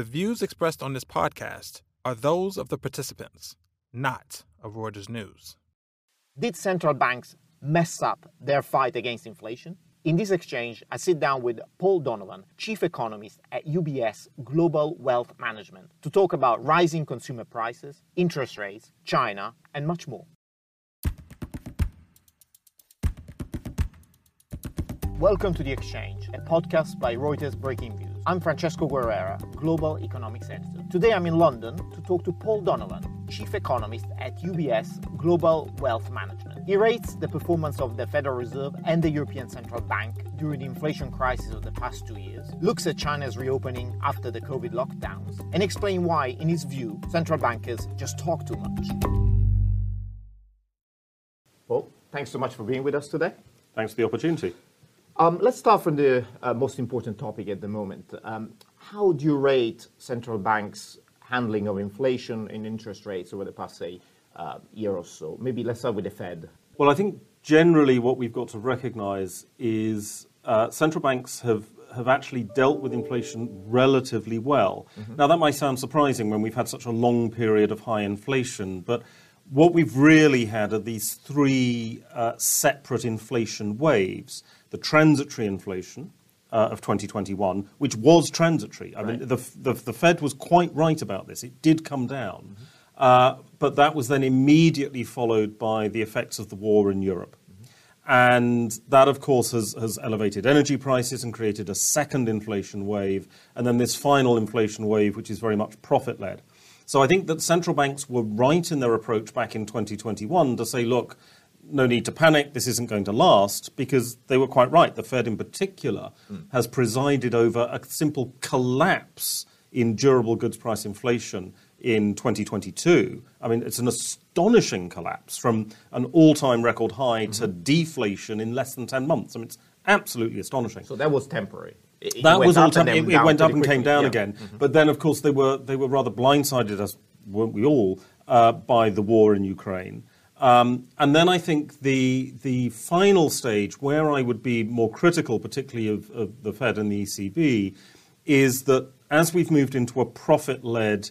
The views expressed on this podcast are those of the participants, not of Reuters News. Did central banks mess up their fight against inflation? In this exchange, I sit down with Paul Donovan, chief economist at UBS Global Wealth Management, to talk about rising consumer prices, interest rates, China, and much more. Welcome to The Exchange, a podcast by Reuters Breakingviews. I'm Francesco Guerrera, Global Economics Editor. Today I'm in London to talk to Paul Donovan, Chief Economist at UBS Global Wealth Management. He rates the performance of the Federal Reserve and the European Central Bank during the inflation crisis of the past two years, looks at China's reopening after the COVID lockdowns, and explains why, in his view, central bankers just talk too much. Well, thanks so much for being with us today. Thanks for the opportunity. Um, let's start from the uh, most important topic at the moment. Um, how do you rate central banks' handling of inflation and interest rates over the past, say, uh, year or so? Maybe let's start with the Fed. Well, I think generally what we've got to recognize is uh, central banks have have actually dealt with inflation relatively well. Mm-hmm. Now, that might sound surprising when we've had such a long period of high inflation, but what we've really had are these three uh, separate inflation waves the transitory inflation uh, of 2021, which was transitory. I right. mean, the, the, the, Fed was quite right about this. It did come down. Mm-hmm. Uh, but that was then immediately followed by the effects of the war in Europe. Mm-hmm. And that, of course, has, has elevated energy prices and created a second inflation wave, and then this final inflation wave, which is very much profit led. So I think that central banks were right in their approach back in 2021 to say, look, no need to panic, this isn't going to last, because they were quite right. The Fed, in particular, mm. has presided over a simple collapse in durable goods price inflation in 2022. I mean, it's an astonishing collapse from an all time record high mm-hmm. to deflation in less than 10 months. I mean, it's absolutely astonishing. So that was temporary. It that was all temporary. It, it went up and quickly. came down yeah. again. Mm-hmm. But then, of course, they were, they were rather blindsided, as weren't we all, uh, by the war in Ukraine. Um, and then I think the the final stage where I would be more critical, particularly of, of the Fed and the ECB, is that as we've moved into a profit-led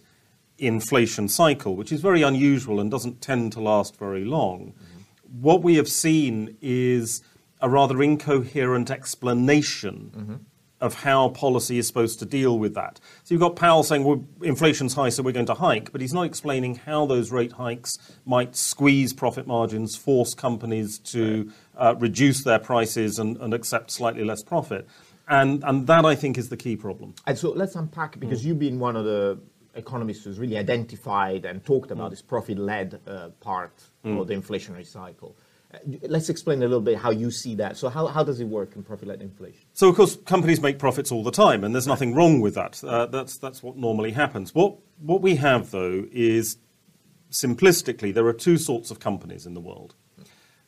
inflation cycle, which is very unusual and doesn't tend to last very long, mm-hmm. what we have seen is a rather incoherent explanation mm-hmm of how policy is supposed to deal with that. So you've got Powell saying, well, inflation's high, so we're going to hike, but he's not explaining how those rate hikes might squeeze profit margins, force companies to uh, reduce their prices and, and, accept slightly less profit. And, and that, I think, is the key problem. And so let's unpack, because mm. you've been one of the economists who's really identified and talked about mm. this profit-led uh, part mm. of the inflationary cycle. Let's explain a little bit how you see that. So, how, how does it work in profit-led inflation? So, of course, companies make profits all the time, and there's nothing wrong with that. Uh, that's that's what normally happens. What what we have though is simplistically there are two sorts of companies in the world.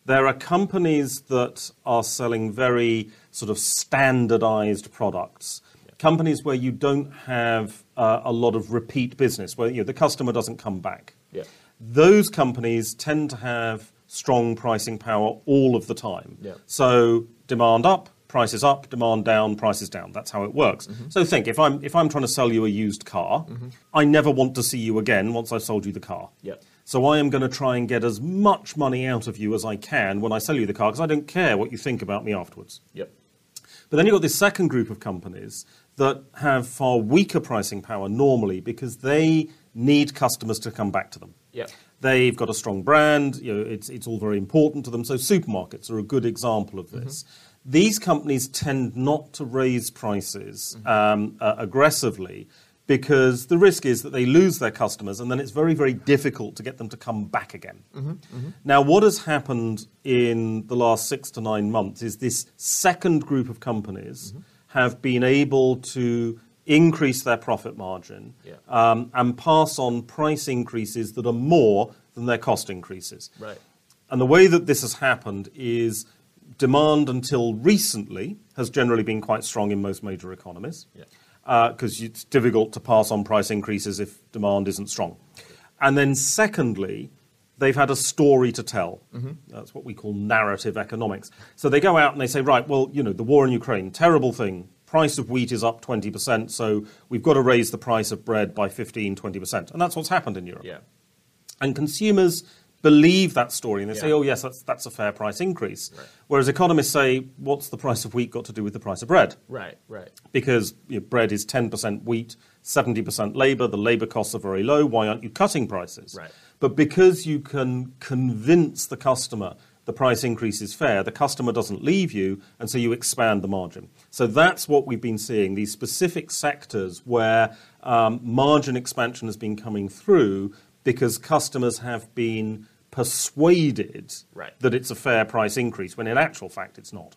There are companies that are selling very sort of standardized products. Yeah. Companies where you don't have uh, a lot of repeat business, where you know, the customer doesn't come back. Yeah. Those companies tend to have strong pricing power all of the time. Yeah. So demand up, prices up, demand down, prices down. That's how it works. Mm-hmm. So think if I'm if I'm trying to sell you a used car, mm-hmm. I never want to see you again once I've sold you the car. Yeah. So I am going to try and get as much money out of you as I can when I sell you the car because I don't care what you think about me afterwards. Yep. But then you've got this second group of companies that have far weaker pricing power normally because they need customers to come back to them. Yep. They've got a strong brand. You know, it's, it's all very important to them. So supermarkets are a good example of this. Mm-hmm. These companies tend not to raise prices mm-hmm. um, uh, aggressively because the risk is that they lose their customers and then it's very, very difficult to get them to come back again. Mm-hmm, mm-hmm. Now, what has happened in the last six to nine months is this second group of companies mm-hmm. have been able to increase their profit margin yeah. um, and pass on price increases that are more than their cost increases. Right. And the way that this has happened is demand until recently has generally been quite strong in most major economies because yeah. uh, it's difficult to pass on price increases if demand isn't strong. And then, secondly, they've had a story to tell. Mm-hmm. That's what we call narrative economics. So they go out and they say, right, well, you know, the war in Ukraine, terrible thing price of wheat is up 20%, so we've got to raise the price of bread by 15, 20%. And that's what's happened in Europe. Yeah. And consumers believe that story and they say, oh, yes, that's, that's a fair price increase. Right. Whereas economists say, what's the price of wheat got to do with the price of bread? Right, right. Because you know, bread is 10% wheat, 70% labor, the labor costs are very low. Why aren't you cutting prices? Right. But because you can convince the customer the price increase is fair, the customer doesn't leave you, and so you expand the margin. So that's what we've been seeing these specific sectors where um, margin expansion has been coming through because customers have been persuaded Right. that it's a fair price increase, when in actual fact it's not.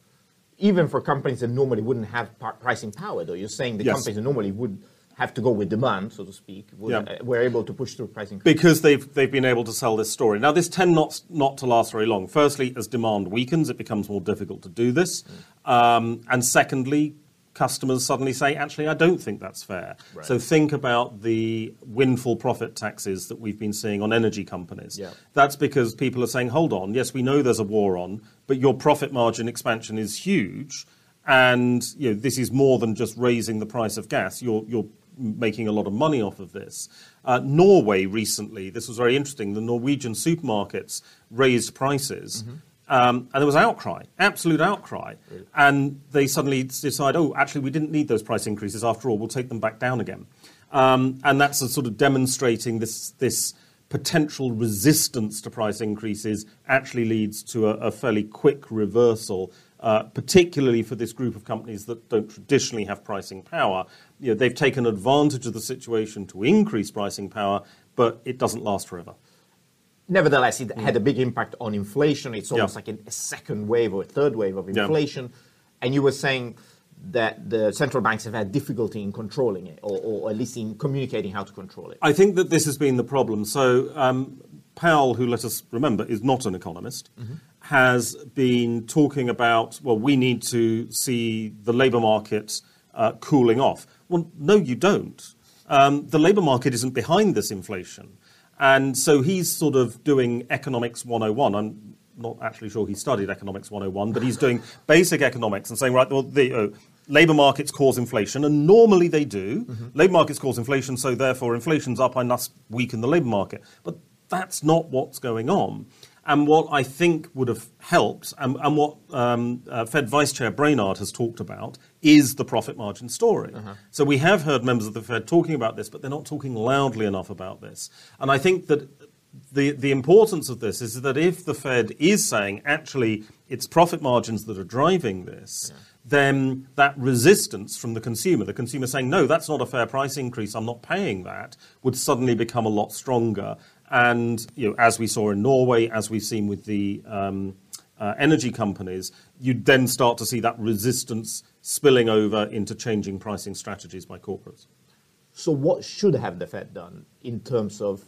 Even for companies that normally wouldn't have par- pricing power, though, you're saying the Yes. companies that normally would have to go with demand, so to speak, would, Yeah. uh, were able to push through pricing. Because they've, they've been able to sell this story. Now, this tends not, not to last very long. Firstly, as demand weakens, it becomes more difficult to do this. Um, and secondly, customers suddenly say, actually, I don't think that's fair. Right. So think about the windfall profit taxes that we've been seeing on energy companies. Yeah. That's because people are saying, hold on, yes, we know there's a war on, but your profit margin expansion is huge. And you know, this is more than just raising the price of gas. You're, you're making a lot of money off of this. Uh, Norway recently, this was very interesting, the Norwegian supermarkets raised prices. Um, and there was outcry, absolute outcry. And they suddenly decide, oh, actually, we didn't need those price increases after all. We'll take them back down again. Um, and that's a sort of demonstrating this, this potential resistance to price increases actually leads to a, a fairly quick reversal, uh, particularly for this group of companies that don't traditionally have pricing power. You know, they've taken advantage of the situation to increase pricing power, but it doesn't last forever. Nevertheless, it had a big impact on inflation. It's almost Yeah. like a, second wave or a third wave of Yeah. inflation. And you were saying that the central banks have had difficulty in controlling it, or, or at least in communicating how to control it. I think that this has been the problem. So, um, Powell, who let us remember is not an economist, has been talking about, well, we need to see the labour market uh, cooling off. Well, no, you don't. Um, the labour market isn't behind this inflation. And so he's sort of doing economics 101. I'm not actually sure he studied economics 101, but he's doing basic economics and saying, right, well, the uh, labour markets cause inflation, and normally they do. Labour markets cause inflation, so therefore inflation's up, I must weaken the labour market. But that's not what's going on. And what I think would have helped, and, and what um, uh, Fed Vice Chair Brainard has talked about, is the profit margin story. So we have heard members of the Fed talking about this, but they're not talking loudly enough about this. And I think that the, the importance of this is that if the Fed is saying actually it's profit margins that are driving this, then that resistance from the consumer, the consumer saying, no, that's not a fair price increase, I'm not paying that, would suddenly become a lot stronger. And you know, as we saw in Norway, as we've seen with the um, uh, energy companies, you'd then start to see that resistance spilling over into changing pricing strategies by corporates. So, what should have the Fed done in terms of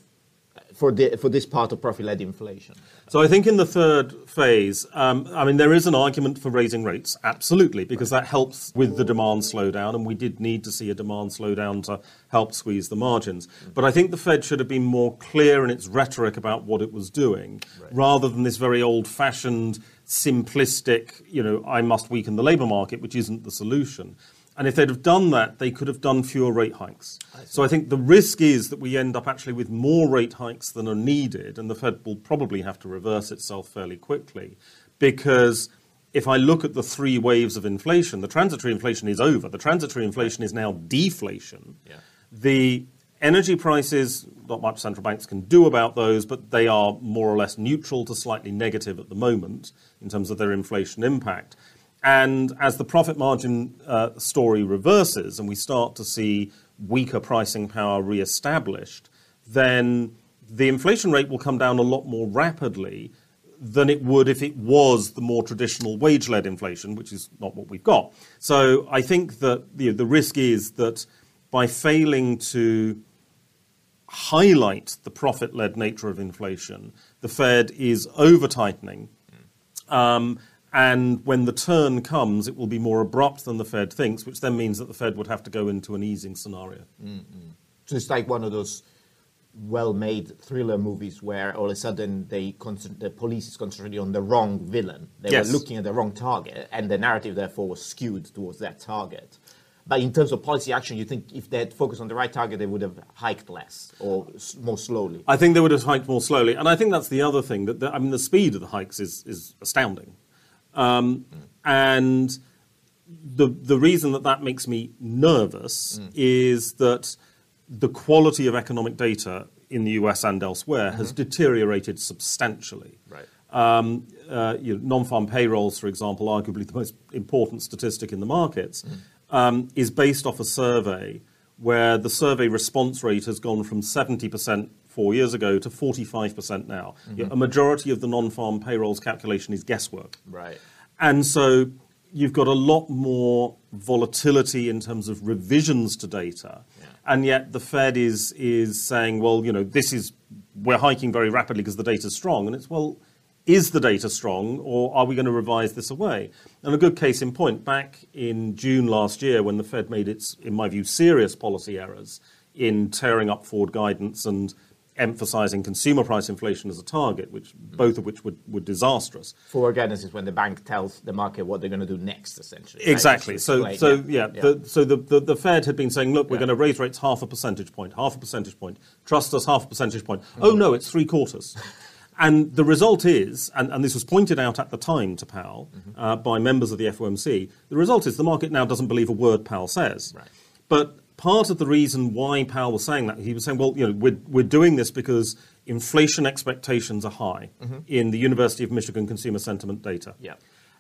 for the, for this part of profit-led inflation? So I think in the third phase, um, I mean, there is an argument for raising rates, absolutely, because that helps with the demand slowdown, and we did need to see a demand slowdown to help squeeze the margins. But I think the Fed should have been more clear in its rhetoric about what it was doing, rather than this very old-fashioned, simplistic, you know, I must weaken the labour market, which isn't the solution. And if they'd have done that, they could have done fewer rate hikes. so I think the risk is that we end up actually with more rate hikes than are needed, and the Fed will probably have to reverse itself fairly quickly. Because if I look at the three waves of inflation, the transitory inflation is over. The transitory inflation is now deflation. Yeah. The energy prices, not much central banks can do about those, but they are more or less neutral to slightly negative at the moment in terms of their inflation impact. And as the profit margin uh, story reverses and we start to see weaker pricing power re-established, then the inflation rate will come down a lot more rapidly than it would if it was the more traditional wage-led inflation, which is not what we've got. So I think that you know, the risk is that by failing to highlight the profit-led nature of inflation, the Fed is over-tightening. Um, and when the turn comes, it will be more abrupt than the Fed thinks, which then means that the Fed would have to go into an easing scenario. Mm-hmm. So it's like one of those well-made thriller movies where all of a sudden they concent- the police is concentrating on the wrong villain. They Yes. were looking at the wrong target, and the narrative therefore was skewed towards that target. But in terms of policy action, you think if they had focused on the right target, they would have hiked less or s- more slowly? I think they would have hiked more slowly, and I think that's the other thing. That the, I mean, the speed of the hikes is is astounding, um, and the the reason that that makes me nervous is that the quality of economic data in the US and elsewhere has deteriorated substantially. Right. Um, uh, you know, non-farm payrolls, for example, arguably the most important statistic in the markets, um, is based off a survey where the survey response rate has gone from 70% four years ago to 45% now. Know, a majority of the non-farm payrolls calculation is guesswork. Right. And so you've got a lot more volatility in terms of revisions to data. Yeah. And yet the Fed is, is saying, well, you know, this is, we're hiking very rapidly because the data's strong. And it's, well, is the data strong or are we going to revise this away? And a good case in point, back in June last year when the Fed made its, in my view, serious policy errors in tearing up forward guidance and emphasizing consumer price inflation as a target, which mm. both of which were, were disastrous. Forward guidance is when the bank tells the market what they're going to do next, essentially. Exactly. Just So, so yeah, The, so the, the, the Fed had been saying, look, we're Yeah. going to raise rates half a percentage point, half a percentage point. Trust us, half a percentage point. Mm. Oh no, it's three quarters. and the result is, and, and this was pointed out at the time to Powell mm-hmm. uh, by members of the FOMC, the result is the market now doesn't believe a word Powell says. Right. But part of the reason why Powell was saying that, he was saying, well, you know, we're, we're doing this because inflation expectations are high mm-hmm. in the University of Michigan consumer sentiment data. Yeah.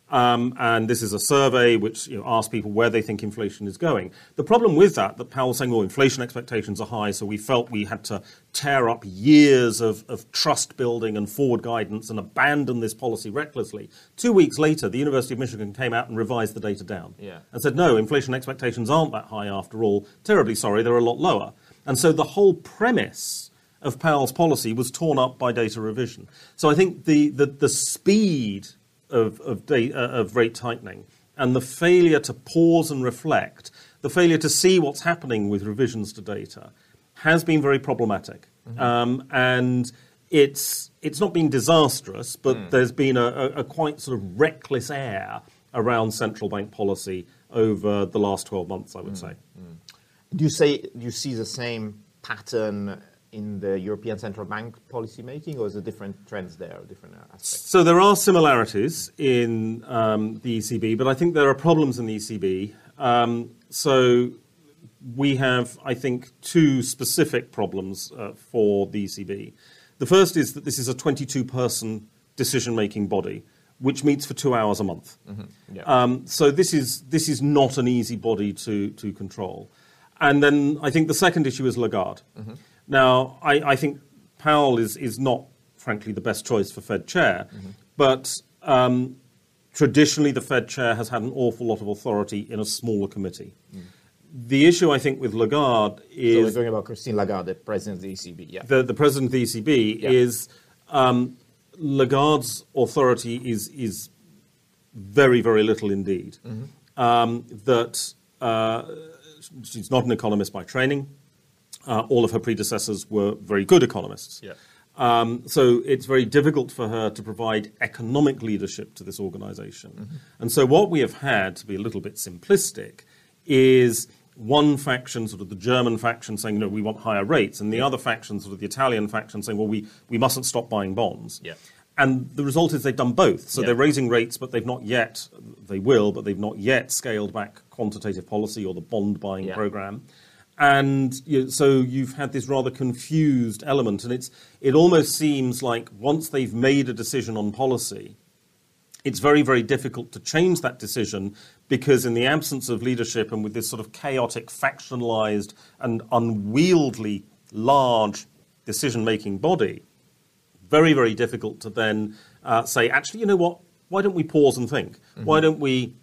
Um, and this is a survey which you know, asks people where they think inflation is going. The problem with that, that Powell's saying, well, inflation expectations are high, so we felt we had to tear up years of, of trust building and forward guidance and abandon this policy recklessly. Two weeks later, the University of Michigan came out and revised the data down Yeah. and said, no, inflation expectations aren't that high after all. Terribly sorry, they're a lot lower. And so the whole premise of Powell's policy was torn up by data revision. So I think the, the, the speed of, of, da- uh, of rate tightening. And the failure to pause and reflect, the failure to see what's happening with revisions to data, has been very problematic. Um, and it's, it's not been disastrous, but there's been a, a, a quite sort of reckless air around central bank policy over the last 12 months, I would say. Do you say do you see the same pattern in the European Central Bank policy making, or is there different trends there, or different aspects? So there are similarities in um, the ECB, but I think there are problems in the ECB. Um, so we have, I think, two specific problems uh, for the ECB. The first is that this is a 22 person decision making body. Which meets for two hours a month. Yeah. Um, so this is this is not an easy body to to control. And then I think the second issue is Lagarde. Now I, I think Powell is is not frankly the best choice for Fed chair, but um, traditionally the Fed chair has had an awful lot of authority in a smaller committee. The issue I think with Lagarde is. So we're talking about Christine Lagarde, the president of the ECB. Yeah. the, the president of the ECB Yeah. is um, Lagarde's authority is is very very little indeed. Um, that uh, she's not an economist by training. Uh, all of her predecessors were very good economists. Yeah. Um, so it's very difficult for her to provide economic leadership to this organization. And so what we have had, to be a little bit simplistic, is one faction, sort of the German faction, saying, no, we want higher rates, and the other faction, sort of the Italian faction, saying, well, we, we mustn't stop buying bonds. Yeah. And the result is they've done both. So Yeah. they're raising rates, but they've not yet, they will, but they've not yet scaled back quantitative policy or the bond buying Yeah. program. And you know, so you've had this rather confused element, and it's, it almost seems like once they've made a decision on policy, it's very, very difficult to change that decision because, in the absence of leadership and with this sort of chaotic, factionalized, and unwieldy, large decision making body, very, very difficult to then uh, say, actually, you know what? Why don't we pause and think? Why don't we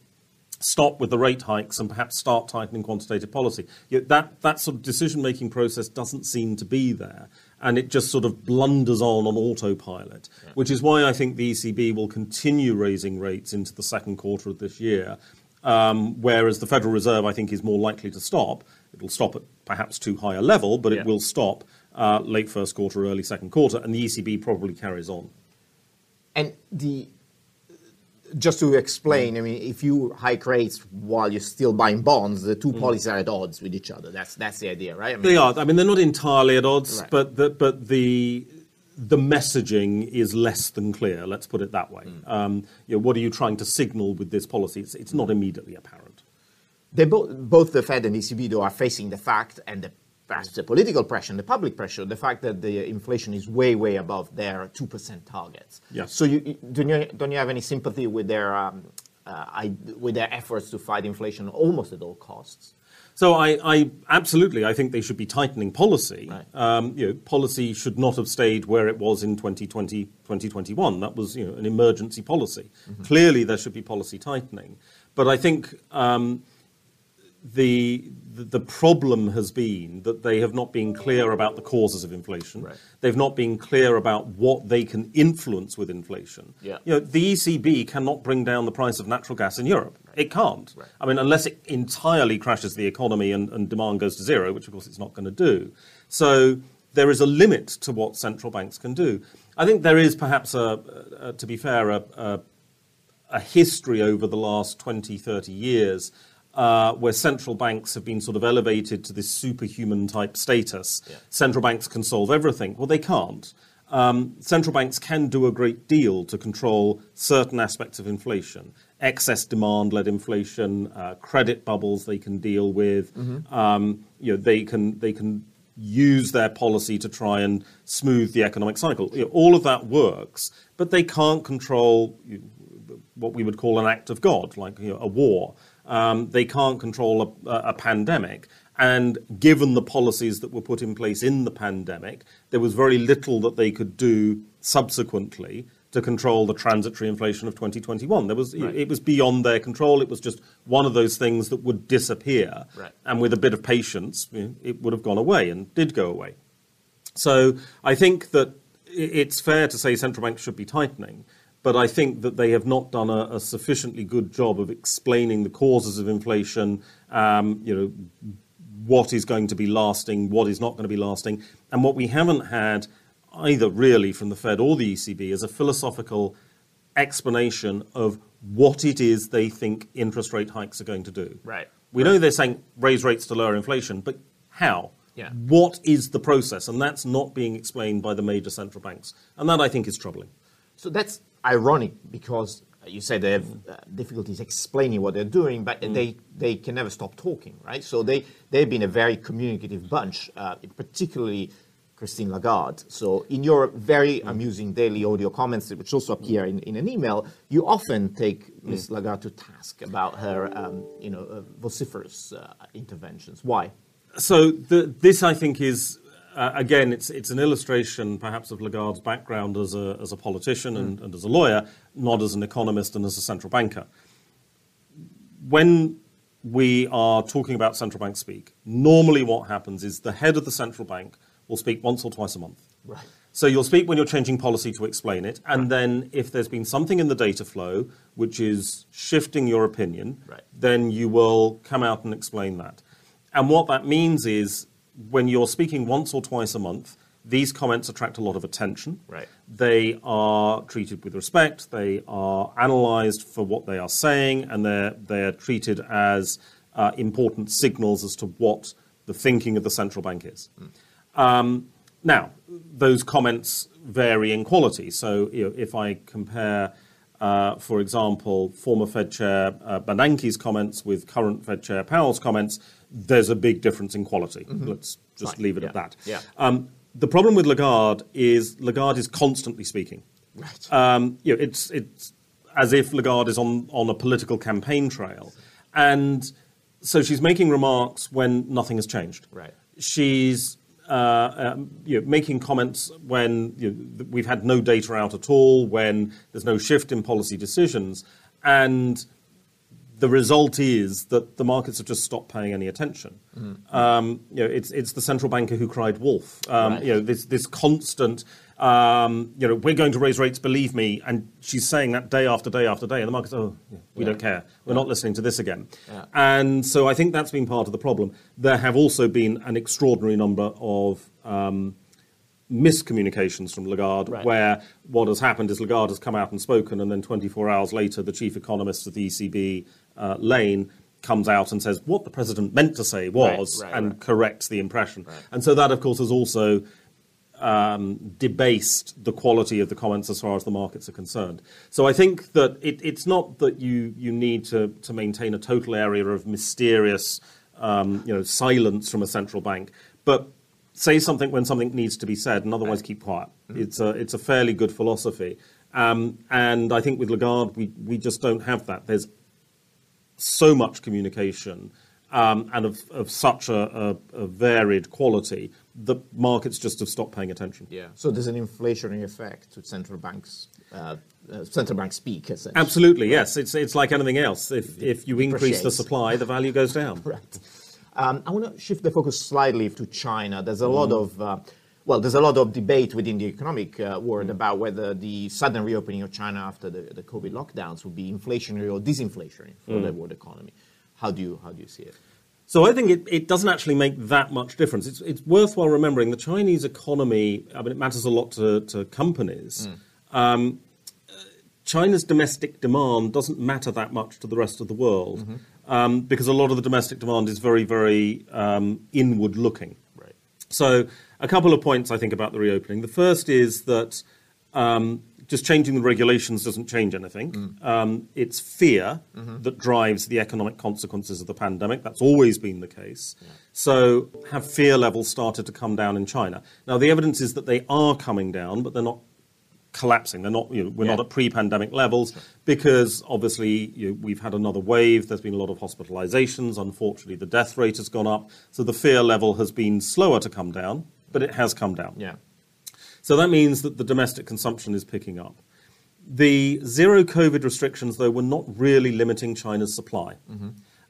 stop with the rate hikes and perhaps start tightening quantitative policy? Yet that, that sort of decision making process doesn't seem to be there. And it just sort of blunders on on autopilot, which is why I think the ECB will continue raising rates into the second quarter of this year. Um, whereas the Federal Reserve, I think, is more likely to stop. It'll stop at perhaps too high a level, but Yeah. it will stop uh, late first quarter, early second quarter, and the ECB probably carries on. And the just to explain, mm. I mean, if you hike rates while you're still buying bonds, the two mm. policies are at odds with each other. That's that's the idea, right? I mean, They are. I mean, they're not entirely at odds, Right. but the, but the the messaging is less than clear. Let's put it that way. Mm. Um, you know, what are you trying to signal with this policy? It's, it's not immediately apparent. they both both the Fed and ECB though are facing the fact and the perhaps the political pressure and the public pressure, the fact that the inflation is way way above their two percent targets. Yeah. So you don't you don't you have any sympathy with their um, uh, I, with their efforts to fight inflation almost at all costs? So I, I absolutely I think they should be tightening policy. Right. Um, you know, policy should not have stayed where it was in 2020, 2021. That was you know an emergency policy. Clearly, there should be policy tightening. But I think um, the, the problem has been that they have not been clear about the causes of inflation. Right. They've not been clear about what they can influence with inflation. Yeah. You know, the ECB cannot bring down the price of natural gas in Europe. It can't. Right. I mean, unless it entirely crashes the economy and, and demand goes to zero, which of course it's not going to do. So there is a limit to what central banks can do. I think there is perhaps a, a to be fair, a, a, a history over the last 20, 30 years uh, where central banks have been sort of elevated to this superhuman type status. Yeah. Central banks can solve everything. Well, they can't. Um, central banks can do a great deal to control certain aspects of inflation. Excess demand led inflation, uh, credit bubbles they can deal with. Um, you know, they can, they can use their policy to try and smooth the economic cycle. You know, all of that works, but they can't control what we would call an act of God, like you know, a war. Um, they can't control a, a pandemic. And given the policies that were put in place in the pandemic, there was very little that they could do subsequently to control the transitory inflation of 2021. There was, Right. It was beyond their control. It was just one of those things that would disappear. Right. And with a bit of patience, you know, it would have gone away and did go away. So I think that it's fair to say central banks should be tightening, but I think that they have not done a, sufficiently good job of explaining the causes of inflation. Um, you know, what is going to be lasting, what is not going to be lasting, and what we haven't had either really from the Fed or the ECB is a philosophical explanation of what it is they think interest rate hikes are going to do. Right. We know they're saying raise rates to lower inflation, but how? Yeah. What is the process? And that's not being explained by the major central banks. And that I think is troubling. So that's ironic because you say they have uh, difficulties explaining what they're doing, but they, they can never stop talking, right? So they, they've been a very communicative bunch, uh, particularly Christine Lagarde. So in your very amusing daily audio comments, which also appear in, in an email, you often take Ms. Lagarde to task about her, um, you know, uh, vociferous uh, interventions. Why? So the, this, I think, is uh, Uh, again, it's it's an illustration, perhaps, of Lagarde's background as a as a politician and, and as a lawyer, not as an economist and as a central banker. When we are talking about central bank speak, normally what happens is the head of the central bank will speak once or twice a month. Right. So you'll speak when you're changing policy to explain it, and then if there's been something in the data flow which is shifting your opinion, Right. then you will come out and explain that. And what that means is when you're speaking once or twice a month, these comments attract a lot of attention. Right. They are treated with respect. They are analysed for what they are saying, and they're they're treated as uh, important signals as to what the thinking of the central bank is. Um, now, those comments vary in quality. So, you know, if I compare, for example, former Fed Chair uh, Bernanke's comments with current Fed Chair Powell's comments, there's a big difference in quality. Let's just Fine. leave it at that. Yeah. Um, the problem with Lagarde is Lagarde is constantly speaking. Right. Um, you know, it's it's as if Lagarde is on on a political campaign trail, and so she's making remarks when nothing has changed. Right. She's uh, um, you know, making comments when you know, we've had no data out at all, when there's no shift in policy decisions, and the result is that the markets have just stopped paying any attention. Um, you know, it's it's the central banker who cried wolf. Um, Right. You know, this this constant. Um, you know, we're going to raise rates. Believe me, and she's saying that day after day after day, and the markets, oh, yeah, we Yeah. don't care. We're not listening to this again. Yeah. And so I think that's been part of the problem. There have also been an extraordinary number of um, miscommunications from Lagarde, Right. where what has happened is Lagarde has come out and spoken, and then 24 hours later, the chief economist of the ECB, uh, Lane, comes out and says what the president meant to say was, Right, right, and corrects the impression. And so that, of course, has also um, debased the quality of the comments as far as the markets are concerned. So I think that it, it's not that you, you need to, to maintain a total area of mysterious um, you know, silence from a central bank, but say something when something needs to be said and otherwise keep quiet. It's, a, it's a fairly good philosophy. Um, and I think with Lagarde, we, we just don't have that. There's so much communication um, and of, of such a, a, a varied quality that markets just have stopped paying attention. Yeah. So there's an inflationary effect to central banks, uh, uh, central bank speak, essentially. Absolutely, yes. It's, it's like anything else. If, if you increase the supply, the value goes down. Right. Um, I want to shift the focus slightly to China. There's a lot of uh, well, there's a lot of debate within the economic uh, world about whether the sudden reopening of China after the, the COVID lockdowns would be inflationary or disinflationary for the world economy. How do you how do you see it? So I think it, it doesn't actually make that much difference. It's, it's worthwhile remembering the Chinese economy, I mean, it matters a lot to, to companies. Um, uh, China's domestic demand doesn't matter that much to the rest of the world um, because a lot of the domestic demand is very, very um, inward looking. Right. So, a couple of points I think about the reopening. The first is that um, just changing the regulations doesn't change anything. Um, it's fear that drives the economic consequences of the pandemic. That's always been the case. So, have fear levels started to come down in China? Now, the evidence is that they are coming down, but they're not collapsing. They're not. You know, we're Yeah. not at pre-pandemic levels because obviously you know, we've had another wave. There's been a lot of hospitalizations. Unfortunately, the death rate has gone up. So the fear level has been slower to come down, but it has come down. Yeah. So that means that the domestic consumption is picking up. The zero COVID restrictions, though, were not really limiting China's supply.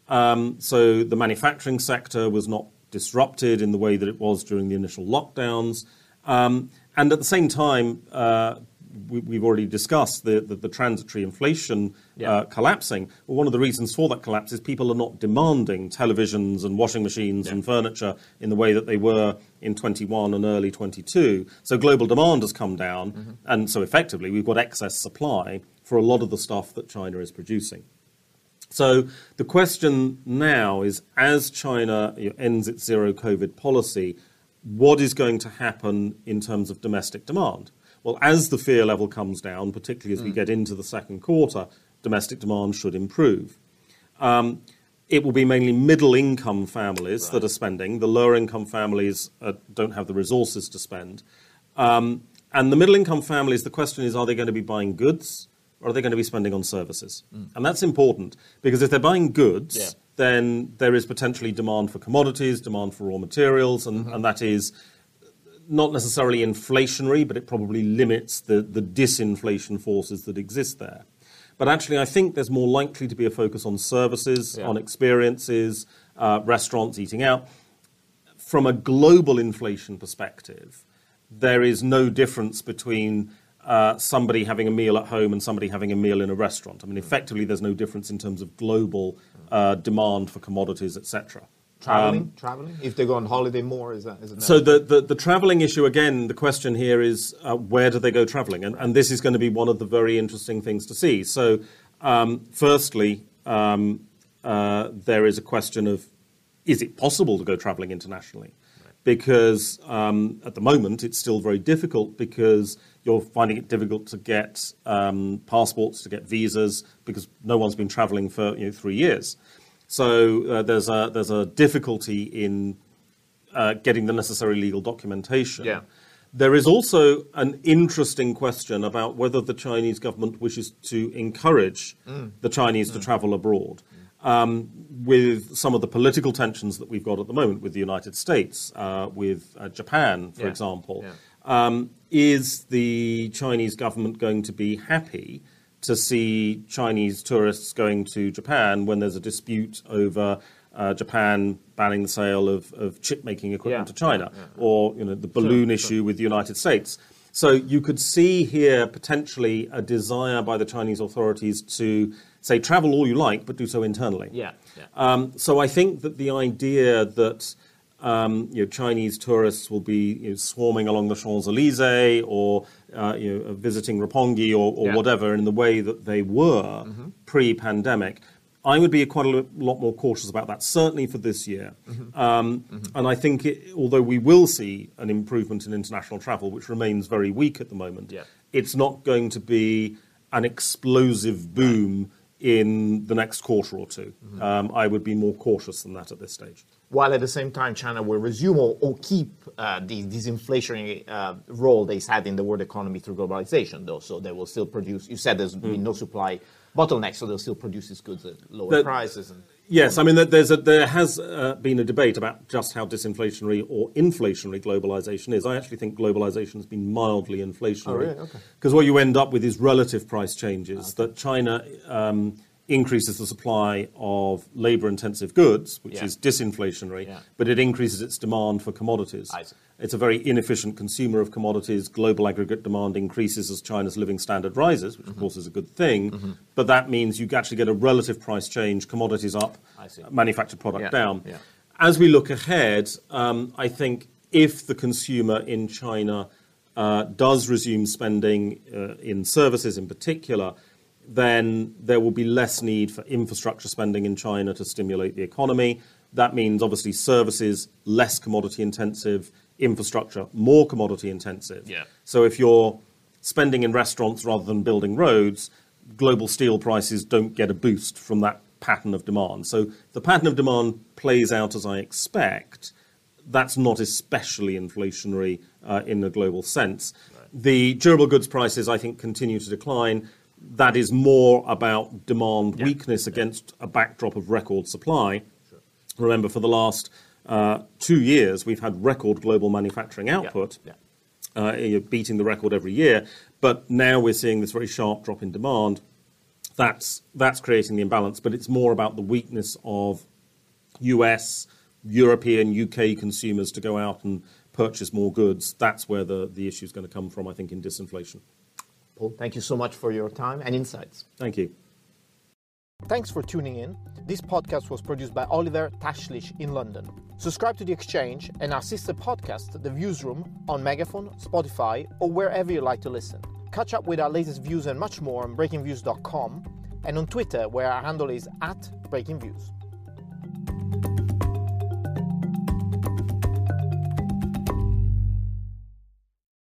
Um, so the manufacturing sector was not disrupted in the way that it was during the initial lockdowns. Um, and at the same time, uh, we, we've already discussed the, the, the transitory inflation Yeah. uh, collapsing. Well, one of the reasons for that collapse is people are not demanding televisions and washing machines and furniture in the way that they were in 21 and early 22. So global demand has come down, and so effectively we've got excess supply for a lot of the stuff that China is producing. So the question now is, as China you know, ends its zero COVID policy, what is going to happen in terms of domestic demand? Well, as the fear level comes down, particularly as we get into the second quarter, domestic demand should improve. Um, it will be mainly middle income families that are spending. The lower income families uh, don't have the resources to spend. Um, and the middle income families, the question is are they going to be buying goods or are they going to be spending on services? And that's important because if they're buying goods, Yeah. then there is potentially demand for commodities, demand for raw materials, and, and that is not necessarily inflationary, but it probably limits the, the disinflation forces that exist there. But actually, I think there's more likely to be a focus on services, Yeah. on experiences, uh, restaurants, eating out. From a global inflation perspective, there is no difference between uh, somebody having a meal at home and somebody having a meal in a restaurant. I mean, effectively, there's no difference in terms of global uh, demand for commodities, etc. Traveling, traveling. If they go on holiday more, is that is it? Um, So the, the, the travelling issue, again, the question here is uh, where do they go travelling? And, and this is going to be one of the very interesting things to see. So um, firstly, um, uh, there is a question of is it possible to go travelling internationally? Because um, at the moment it's still very difficult because you're finding it difficult to get um, passports, to get visas, because no one's been travelling for you know, three years. So uh, there's a there's a difficulty in uh, getting the necessary legal documentation. Yeah. There is also an interesting question about whether the Chinese government wishes to encourage the Chinese to travel abroad. Um, with some of the political tensions that we've got at the moment with the United States, uh, with uh, Japan, for Yeah. example, Yeah. um, is the Chinese government going to be happy to see Chinese tourists going to Japan when there's a dispute over uh, Japan banning the sale of, of chip making equipment Yeah. to China, or you know the balloon issue with the United States? So you could see here potentially a desire by the Chinese authorities to say travel all you like, but do so internally. yeah, yeah. Um, so I think that the idea that um, you know, Chinese tourists will be you know, swarming along the Champs Elysees or uh, you know, visiting Roppongi or, or Yeah. whatever in the way that they were pre-pandemic. I would be quite a lot more cautious about that, certainly for this year. Um, And I think, it, although we will see an improvement in international travel, which remains very weak at the moment, Yeah. it's not going to be an explosive boom in the next quarter or 2 Um, I would be more cautious than that at this stage. While at the same time, China will resume or, or keep uh, the disinflationary uh, role they've had in the world economy through globalization, though. So they will still produce. You said there's been no supply bottleneck, so they'll still produce these goods at lower That- prices. And Yes, I mean a, there has uh, been a debate about just how disinflationary or inflationary globalization is. I actually think globalization has been mildly inflationary. Oh, really? Okay. Because what you end up with is relative price changes. That China um, increases the supply of labor-intensive goods, which Yeah. is disinflationary, Yeah. but it increases its demand for commodities. It's a very inefficient consumer of commodities. Global aggregate demand increases as China's living standard rises, which of course is a good thing. But that means you actually get a relative price change, commodities up, manufactured product Yeah, down. As we look ahead, um, I think if the consumer in China uh, does resume spending uh, in services in particular, then there will be less need for infrastructure spending in China to stimulate the economy. That means obviously services less commodity intensive, infrastructure more commodity intensive. Yeah. So if you're spending in restaurants rather than building roads, global steel prices don't get a boost from that pattern of demand. So the pattern of demand plays out as I expect. That's not especially inflationary uh, in a global sense. The durable goods prices, I think, continue to decline. That is more about demand weakness against a backdrop of record supply. Remember, for the last uh, two years, we've had record global manufacturing output yeah. uh, you're beating the record every year. But now we're seeing this very sharp drop in demand. That's that's creating the imbalance. But it's more about the weakness of U.S., European, UK consumers to go out and purchase more goods. That's where the the issue is going to come from. I think in disinflation. Paul, thank you so much for your time and insights. Thank you. Thanks for tuning in. This podcast was produced by Oliver Tashlich in London. Subscribe to The Exchange and our sister podcast, The Viewsroom, on Megaphone, Spotify, or wherever you like to listen. Catch up with our latest views and much more on breakingviews.com and on Twitter, where our handle is at breakingviews.